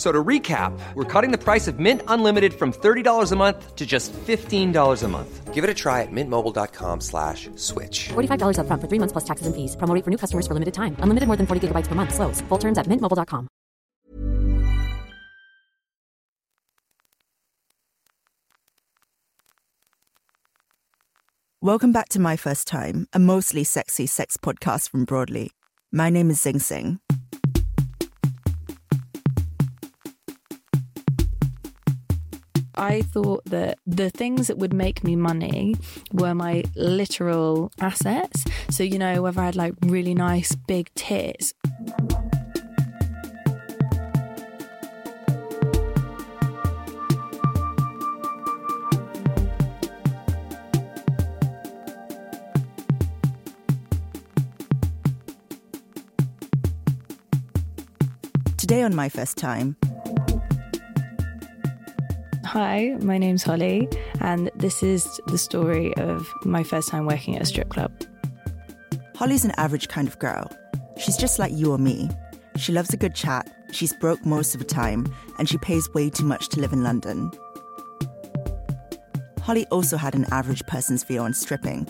So to recap, we're cutting the price of Mint Unlimited from $30 a month to just $15 a month. Give it a try at mintmobile.com slash switch. $45 up front for three months plus taxes and fees. Promo rate for new customers for limited time. Unlimited more than 40 gigabytes per month. Slows. Full terms at mintmobile.com. Welcome back to My First Time, a mostly sexy sex podcast from Broadly. My name is Zing Tsjeng. I thought that the things that would make me money were my literal assets. So, you know, whether I had like really nice big tits. Today on My First Time, Hi, my name's Holly, and this is the story of my first time working at a strip club. Holly's an average kind of girl. She's just like you or me. She loves a good chat, she's broke most of the time, and she pays way too much to live in London. Holly also had an average person's view on stripping.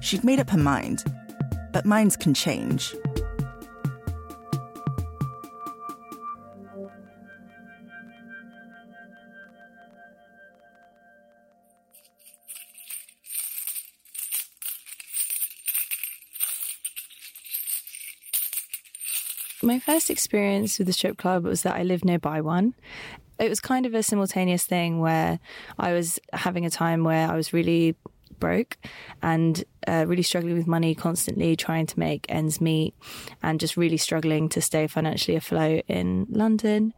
She'd made up her mind, but minds can change. My first experience with the strip club was that I lived nearby one. It was kind of a simultaneous thing where I was having a time where I was really broke and uh, really struggling with money constantly trying to make ends meet and just really struggling to stay financially afloat in London.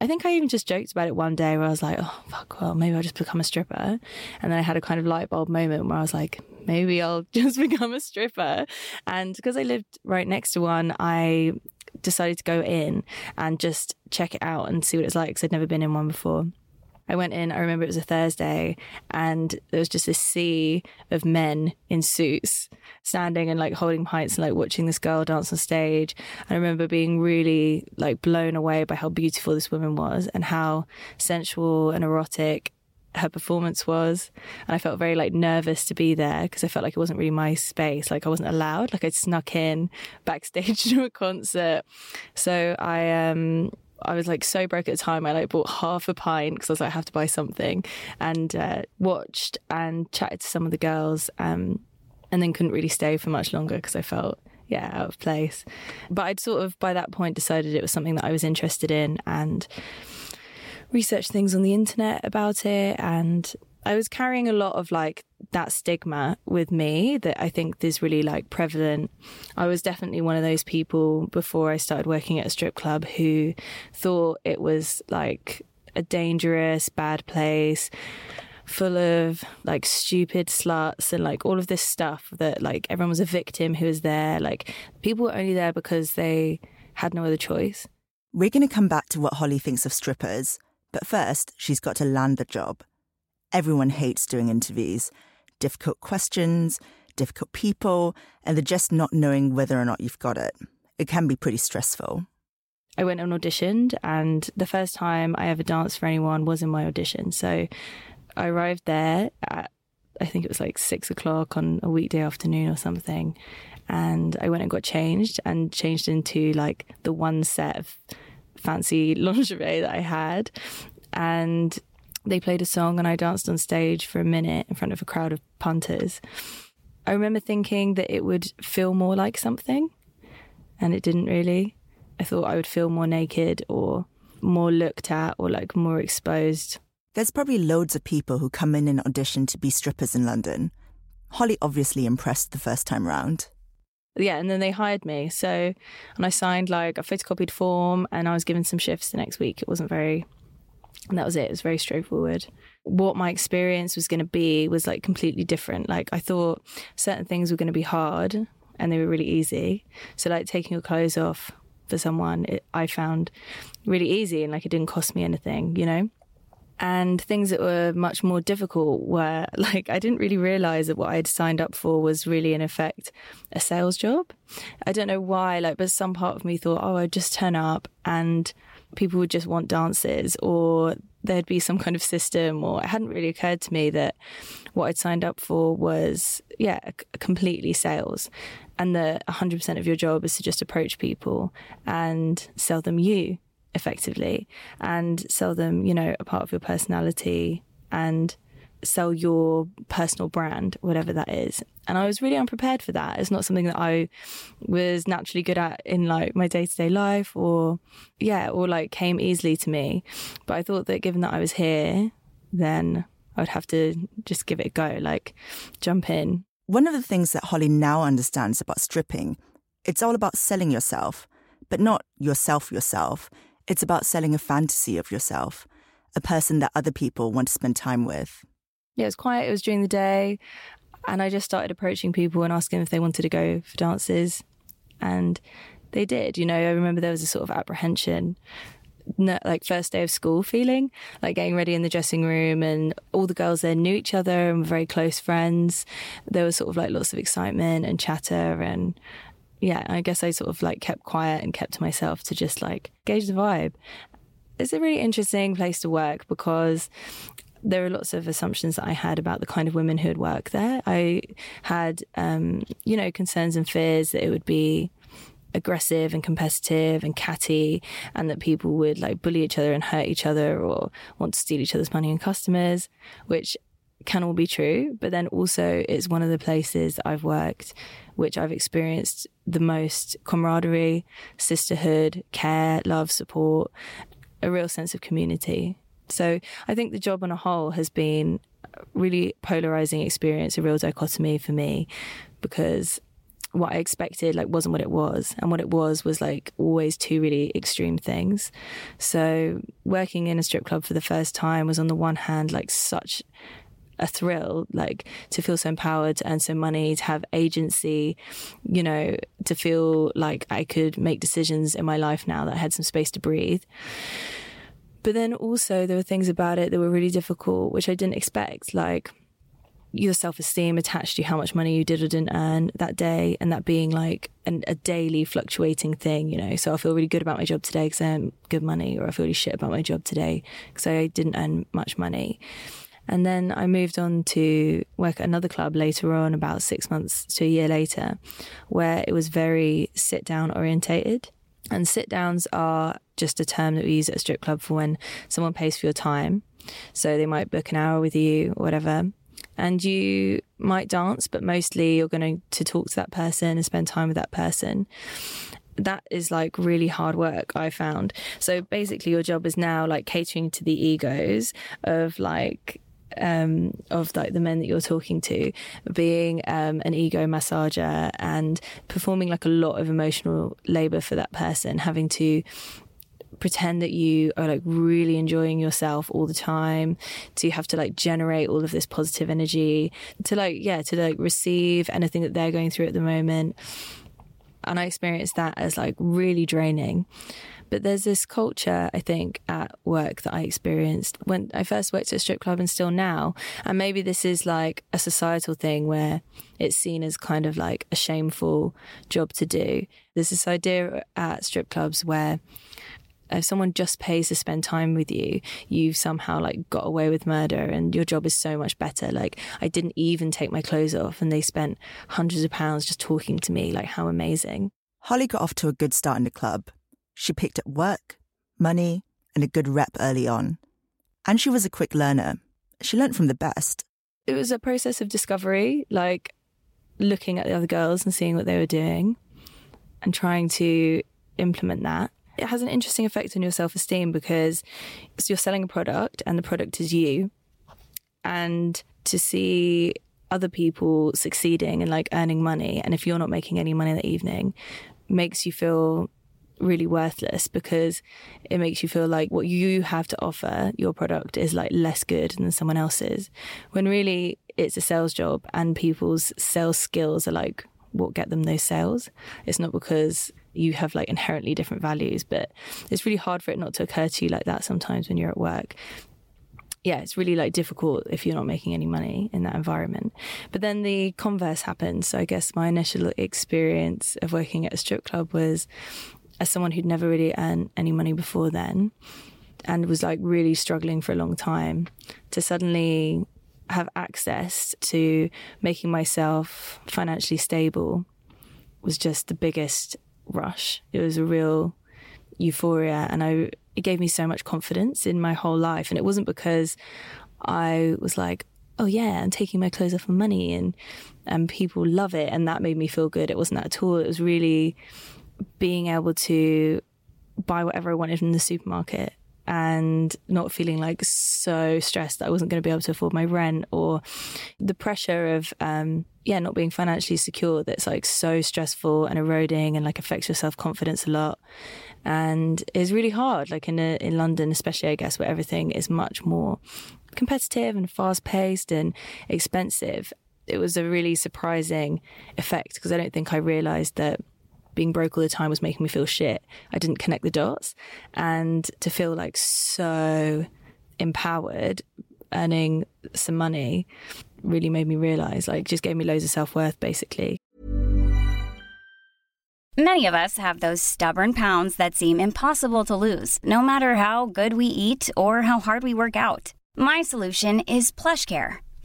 I think I even just joked about it one day where I was like, oh, fuck, well, maybe I'll just become a stripper. And then I had a kind of light bulb moment where I was like, maybe I'll just become a stripper. And because I lived right next to one, I decided to go in and just check it out and see what it's like because I'd never been in one before. I went in, I remember it was a Thursday, and there was just this sea of men in suits standing and like holding pints and like watching this girl dance on stage. I remember being really like blown away by how beautiful this woman was and how sensual and erotic her performance was. And i felt very like nervous to be there because i felt like it wasn't really my space. Like i wasn't allowed. Like i'd snuck in backstage to a concert. So i um I was like so broke at the time. I like bought half a pint because I was like, I have to buy something, and uh, watched and chatted to some of the girls, um, and then couldn't really stay for much longer because I felt yeah out of place. But I'd sort of by that point decided it was something that I was interested in, and researched things on the internet about it and I was carrying a lot of like that stigma with me that I think is really like prevalent. I was definitely one of those people before I started working at a strip club who thought it was like a dangerous, bad place full of like stupid sluts and like all of this stuff that like everyone was a victim who was there. Like people were only there because they had no other choice. We're going to come back to what Holly thinks of strippers, but first, she's got to land the job. Everyone hates doing interviews. Difficult questions, difficult people, and the just not knowing whether or not you've got it. It can be pretty stressful. I went and auditioned, and the first time I ever danced for anyone was in my audition. So I arrived there at, I think it was like six o'clock on a weekday afternoon or something. And I went and got changed and changed into like the one set of fancy lingerie that I had. And they played a song and I danced on stage for a minute in front of a crowd of punters. I remember thinking that it would feel more like something, and it didn't really. I thought I would feel more naked or more looked at or like more exposed. There's probably loads of people who come in and audition to be strippers in London. Holly obviously impressed the first time round. Yeah, and then they hired me. So, and I signed like a photocopied form and I was given some shifts the next week. It wasn't very, and that was it. It was very straightforward. What my experience was going to be was like completely different. Like, I thought certain things were going to be hard and they were really easy. So, like taking your clothes off for someone, it, I found really easy and like it didn't cost me anything, you know? And things that were much more difficult were like, I didn't really realize that what I had signed up for was really, in effect, a sales job. I don't know why, like, but some part of me thought, oh, I'd just turn up and people would just want dances or there'd be some kind of system or it hadn't really occurred to me that what I'd signed up for was yeah completely sales and that 100% of your job is to just approach people and sell them you effectively and sell them, you know, a part of your personality and sell your personal brand, whatever that is. And I was really unprepared for that. It's not something that I was naturally good at in like my day to day life or, yeah, or like came easily to me. But I thought that given that I was here, then I would have to just give it a go, like jump in. One of the things that Holly now understands about stripping, it's all about selling yourself, but not yourself yourself. It's about selling a fantasy of yourself, a person that other people want to spend time with. Yeah, it was quiet. It was during the day. And I just started approaching people and asking if they wanted to go for dances. And they did. You know, I remember there was a sort of apprehension, like first day of school feeling, like getting ready in the dressing room, and all the girls there knew each other and were very close friends. There was sort of like lots of excitement and chatter and yeah, I guess I sort of like kept quiet and kept to myself to just like gauge the vibe. It's a really interesting place to work because there are lots of assumptions that I had about the kind of women who'd work there. I had, um, you know, concerns and fears that it would be aggressive and competitive and catty and that people would like bully each other and hurt each other or want to steal each other's money and customers, which can all be true. But then also it's one of the places I've worked which I've experienced the most camaraderie, sisterhood, care, love, support, a real sense of community. So I think the job on a whole has been really polarizing experience, a real dichotomy for me because what I expected like wasn't what it was and what it was was like always two really extreme things. So working in a strip club for the first time was on the one hand like such a thrill, like to feel so empowered, to earn so money, to have agency, you know, to feel like I could make decisions in my life now that I had some space to breathe. But then also there were things about it that were really difficult, which I didn't expect, like your self esteem attached to how much money you did or didn't earn that day, and that being like an, a daily fluctuating thing, you know. So I feel really good about my job today because I earned good money, or I feel really shit about my job today because I didn't earn much money. And then I moved on to work at another club later on, about six months to a year later, where it was very sit down orientated. And sit downs are just a term that we use at a strip club for when someone pays for your time. So they might book an hour with you or whatever. And you might dance, but mostly you're going to talk to that person and spend time with that person that is like really hard work i found so basically your job is now like catering to the egos of like um, of like the men that you're talking to being um, an ego massager and performing like a lot of emotional labor for that person, having to pretend that you are like really enjoying yourself all the time to have to like generate all of this positive energy to like yeah to like receive anything that they're going through at the moment. And i experienced that as like really draining but there's this culture, I think, at work that I experienced when I first worked at a strip club and still now. And maybe this is like a societal thing where it's seen as kind of like a shameful job to do. There's this idea at strip clubs where if someone just pays to spend time with you, you've somehow like got away with murder and your job is so much better. Like I didn't even take my clothes off and they spent hundreds of pounds just talking to me. Like how amazing. Holly got off to a good start in the club, she picked up work, money, and a good rep early on. And she was a quick learner. She learnt from the best. It was a process of discovery, like looking at the other girls and seeing what they were doing and trying to implement that. it has an interesting effect on your self esteem because you're selling a product and the product is you. And to see other people succeeding and like earning money, and if you're not making any money that evening, makes you feel really worthless because it makes you feel like what you have to offer, your product, is like less good than someone else's. When really it's a sales job and people's sales skills are like what get them those sales. It's not because you have like inherently different values, but it's really hard for it not to occur to you like that sometimes when you're at work. Yeah, it's really like difficult if you're not making any money in that environment. But then the converse happens. So I guess my initial experience of working at a strip club was as someone who'd never really earned any money before then and was like really struggling for a long time to suddenly have access to making myself financially stable was just the biggest rush. It was a real euphoria and I it gave me so much confidence in my whole life. And it wasn't because I was like oh yeah I'm taking my clothes off for money and and people love it and that made me feel good. It wasn't that at all. It was really being able to buy whatever I wanted from the supermarket and not feeling like so stressed that I wasn't going to be able to afford my rent or the pressure of um, yeah not being financially secure that's like so stressful and eroding and like affects your self confidence a lot. And it's really hard like in a, in London especially I guess where everything is much more competitive and fast paced and expensive. It was a really surprising effect because I don't think I realized that being broke all the time was making me feel shit. I didn't connect the dots. And to feel like so empowered, earning some money, really made me realize, like, just gave me loads of self worth, basically. Many of us have those stubborn pounds that seem impossible to lose, no matter how good we eat or how hard we work out. My solution is PlushCare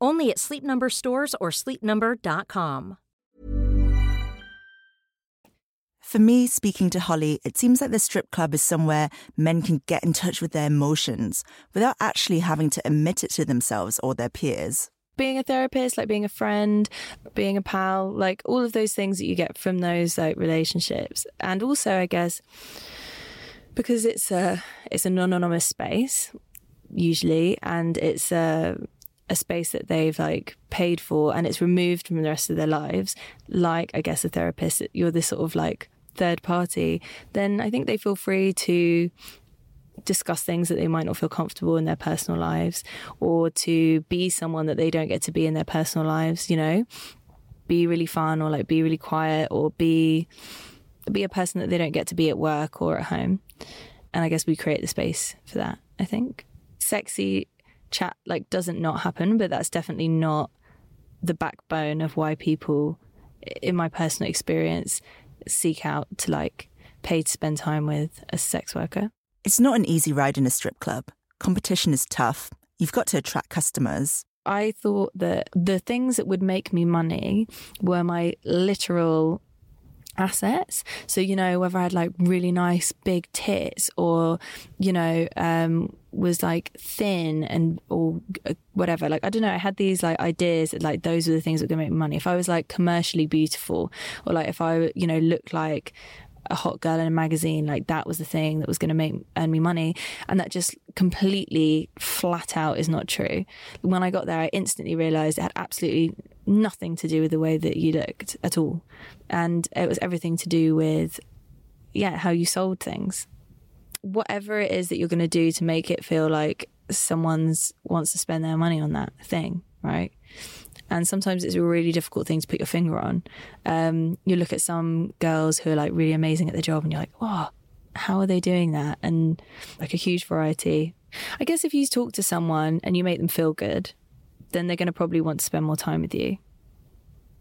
Only at Sleep Number stores or sleepnumber.com. For me, speaking to Holly, it seems like the strip club is somewhere men can get in touch with their emotions without actually having to admit it to themselves or their peers. Being a therapist, like being a friend, being a pal, like all of those things that you get from those like relationships. And also, I guess, because it's a it's an anonymous space usually, and it's a a space that they've like paid for and it's removed from the rest of their lives, like I guess a therapist, you're this sort of like third party, then I think they feel free to discuss things that they might not feel comfortable in their personal lives or to be someone that they don't get to be in their personal lives, you know, be really fun or like be really quiet or be be a person that they don't get to be at work or at home. And I guess we create the space for that, I think. Sexy chat like doesn't not happen, but that's definitely not the backbone of why people, in my personal experience, seek out to like pay to spend time with a sex worker. It's not an easy ride in a strip club. Competition is tough. You've got to attract customers. I thought that the things that would make me money were my literal assets. So, you know, whether I had like really nice big tits or, you know, um, was like thin and or uh, whatever. Like, I don't know. I had these like ideas that like those were the things that were going to make money. If I was like commercially beautiful or like if I, you know, looked like a hot girl in a magazine, like that was the thing that was going to make earn me money, and that just completely flat out is not true. When I got there, I instantly realized it had absolutely nothing to do with the way that you looked at all, and it was everything to do with, yeah, how you sold things. Whatever it is that you're going to do to make it feel like someone's wants to spend their money on that thing, right? And sometimes it's a really difficult thing to put your finger on. Um, you look at some girls who are like really amazing at their job, and you're like, oh, how are they doing that? And like a huge variety. I guess if you talk to someone and you make them feel good, then they're going to probably want to spend more time with you.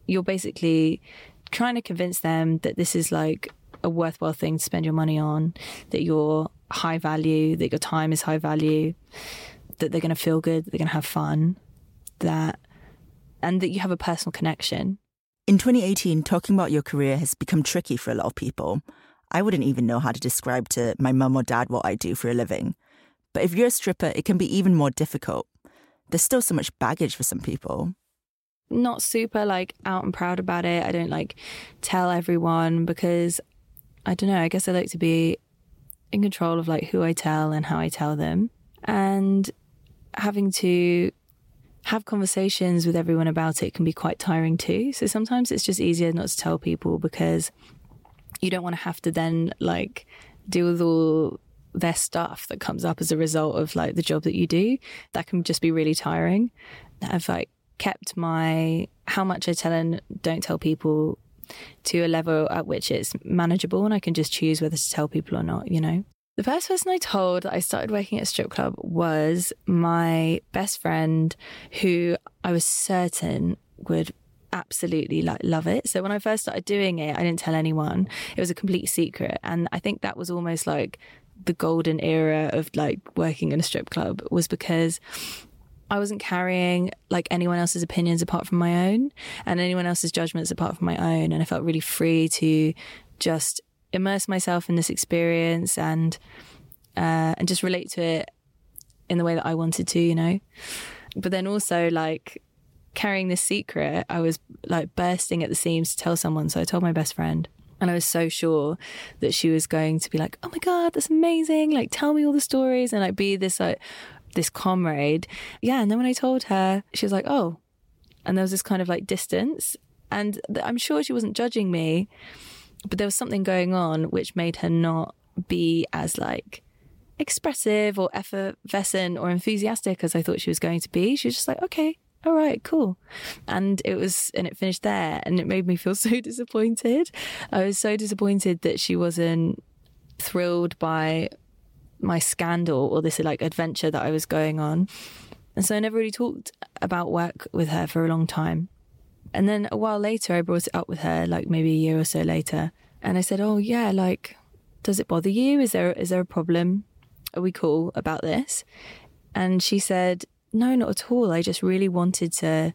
You're basically trying to convince them that this is like a worthwhile thing to spend your money on, that you're high value, that your time is high value, that they're going to feel good, they're going to have fun, that, and that you have a personal connection. In 2018, talking about your career has become tricky for a lot of people. I wouldn't even know how to describe to my mum or dad what I do for a living. But if you're a stripper, it can be even more difficult. There's still so much baggage for some people. Not super like out and proud about it. I don't like tell everyone because I don't know. I guess I like to be in control of like who I tell and how I tell them. And having to have conversations with everyone about it can be quite tiring too. So sometimes it's just easier not to tell people because you don't want to have to then like deal with all their stuff that comes up as a result of like the job that you do. That can just be really tiring. I've like kept my how much I tell and don't tell people to a level at which it's manageable and I can just choose whether to tell people or not, you know? The first person I told I started working at a strip club was my best friend who I was certain would absolutely like love it. So when I first started doing it, I didn't tell anyone. It was a complete secret. And I think that was almost like the golden era of like working in a strip club was because I wasn't carrying like anyone else's opinions apart from my own and anyone else's judgments apart from my own. And I felt really free to just immerse myself in this experience and uh, and just relate to it in the way that I wanted to, you know. But then also like carrying this secret, I was like bursting at the seams to tell someone. So I told my best friend. And I was so sure that she was going to be like, "Oh my god, that's amazing! Like, tell me all the stories," and like be this like this comrade. Yeah. And then when I told her, she was like, "Oh," and there was this kind of like distance, and I'm sure she wasn't judging me, but there was something going on which made her not be as like expressive or effervescent or enthusiastic as I thought she was going to be. She was just like, "Okay." All right, cool. And it was, and it finished there. And it made me feel so disappointed. I was so disappointed that she wasn't thrilled by my scandal or this like adventure that I was going on. And so I never really talked about work with her for a long time. And then a while later, I brought it up with her, like maybe a year or so later. And I said, Oh, yeah, like, does it bother you? Is there, is there a problem? Are we cool about this? And she said, no, not at all. I just really wanted to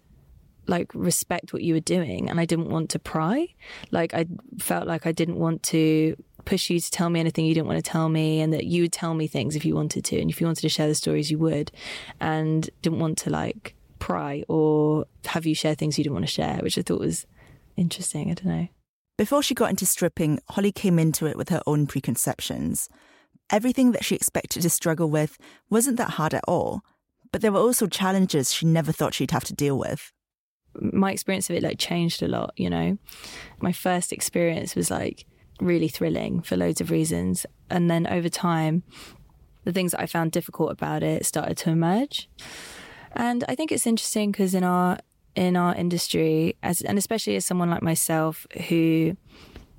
like respect what you were doing and I didn't want to pry. Like I felt like I didn't want to push you to tell me anything you didn't want to tell me and that you would tell me things if you wanted to and if you wanted to share the stories you would and didn't want to like pry or have you share things you didn't want to share, which I thought was interesting. I don't know. Before she got into stripping, Holly came into it with her own preconceptions. Everything that she expected to struggle with wasn't that hard at all but there were also challenges she never thought she'd have to deal with. My experience of it like changed a lot, you know. My first experience was like really thrilling for loads of reasons. And then over time, the things that I found difficult about it started to emerge. And I think it's interesting because in our in our industry, as and especially as someone like myself who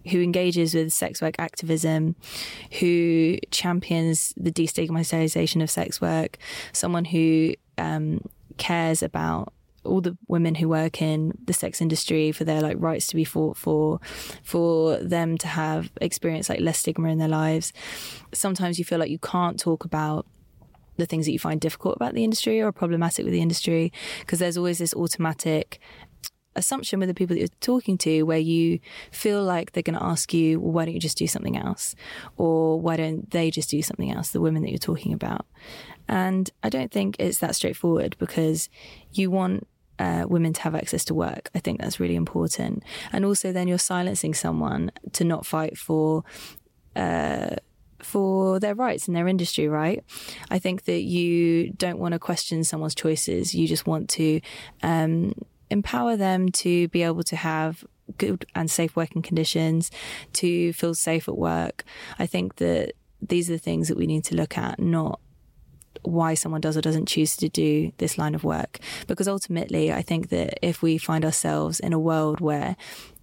who engages with sex work activism, who champions the destigmatization of sex work, someone who um, cares about all the women who work in the sex industry for their like rights to be fought for, for them to have experience like less stigma in their lives. Sometimes you feel like you can't talk about the things that you find difficult about the industry or problematic with the industry because there's always this automatic assumption with the people that you're talking to where you feel like they're going to ask you, well, why don't you just do something else? Or why don't they just do something else, the women that you're talking about? And I don't think it's that straightforward because you want uh, women to have access to work. I think that's really important. And also, then you're silencing someone to not fight for. Uh, for their rights in their industry, right? I think that you don't want to question someone's choices. You just want to um, empower them to be able to have good and safe working conditions, to feel safe at work. I think that these are the things that we need to look at, not why someone does or doesn't choose to do this line of work. Because ultimately, I think that if we find ourselves in a world where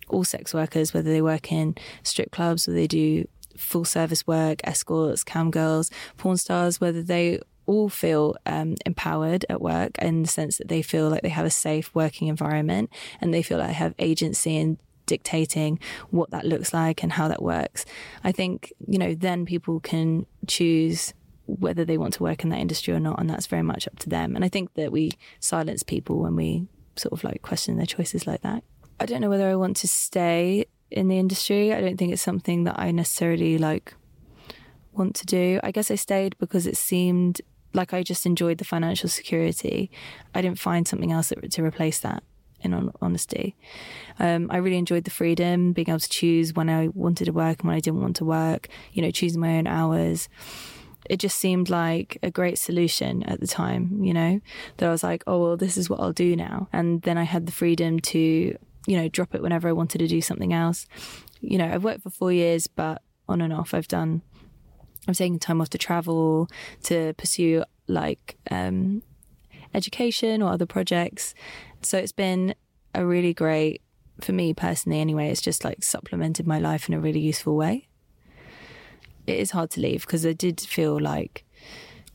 all sex workers, whether they work in strip clubs or they do full service work, escorts, cam girls, porn stars, whether they all feel um, empowered at work in the sense that they feel like they have a safe working environment and they feel like they have agency in dictating what that looks like and how that works. I think, you know, then people can choose whether they want to work in that industry or not, and that's very much up to them. And I think that we silence people when we sort of like question their choices like that. I don't know whether I want to stay in the industry. I don't think it's something that I necessarily like want to do. I guess I stayed because it seemed like I just enjoyed the financial security. I didn't find something else to replace that. In honesty, um, I really enjoyed the freedom, being able to choose when I wanted to work and when I didn't want to work. You know, choosing my own hours it just seemed like a great solution at the time, you know, that I was like, oh, well, this is what I'll do now. And then I had the freedom to, you know, drop it whenever I wanted to do something else. You know, I've worked for four years, but on and off, I've done, I'm taking time off to travel, to pursue like um, education or other projects. So it's been a really great, for me personally anyway, it's just like supplemented my life in a really useful way it is hard to leave because I did feel like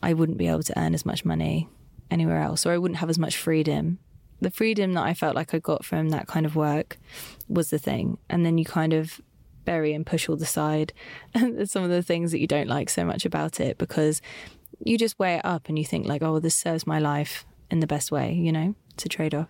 I wouldn't be able to earn as much money anywhere else, or I wouldn't have as much freedom. The freedom that I felt like I got from that kind of work was the thing. And then you kind of bury and push all the side some of the things that you don't like so much about it because you just weigh it up and you think like, oh, this serves my life in the best way, you know? It's a trade off.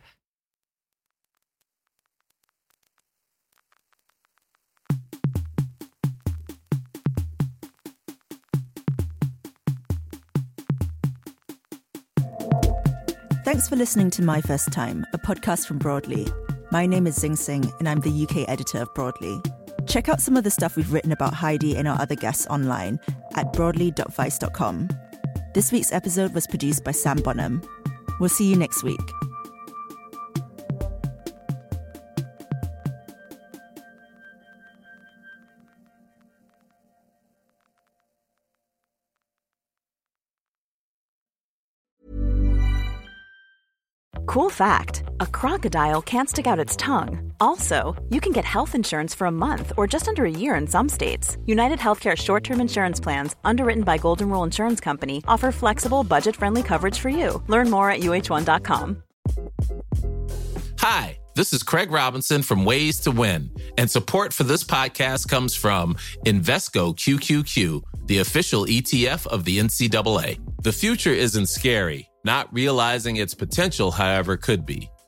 Thanks for listening to My First Time, a podcast from Broadly. My name is Zing Tsjeng, and I'm the UK editor of Broadly. Check out some of the stuff we've written about Heidi and our other guests online at broadly.vice.com. This week's episode was produced by Sam Bonham. We'll see you next week. Cool fact a crocodile can't stick out its tongue. Also, you can get health insurance for a month or just under a year in some states. United Healthcare short term insurance plans, underwritten by Golden Rule Insurance Company, offer flexible, budget friendly coverage for you. Learn more at uh1.com. Hi, this is Craig Robinson from Ways to Win, and support for this podcast comes from Invesco QQQ, the official ETF of the NCAA. The future isn't scary not realizing its potential, however, could be.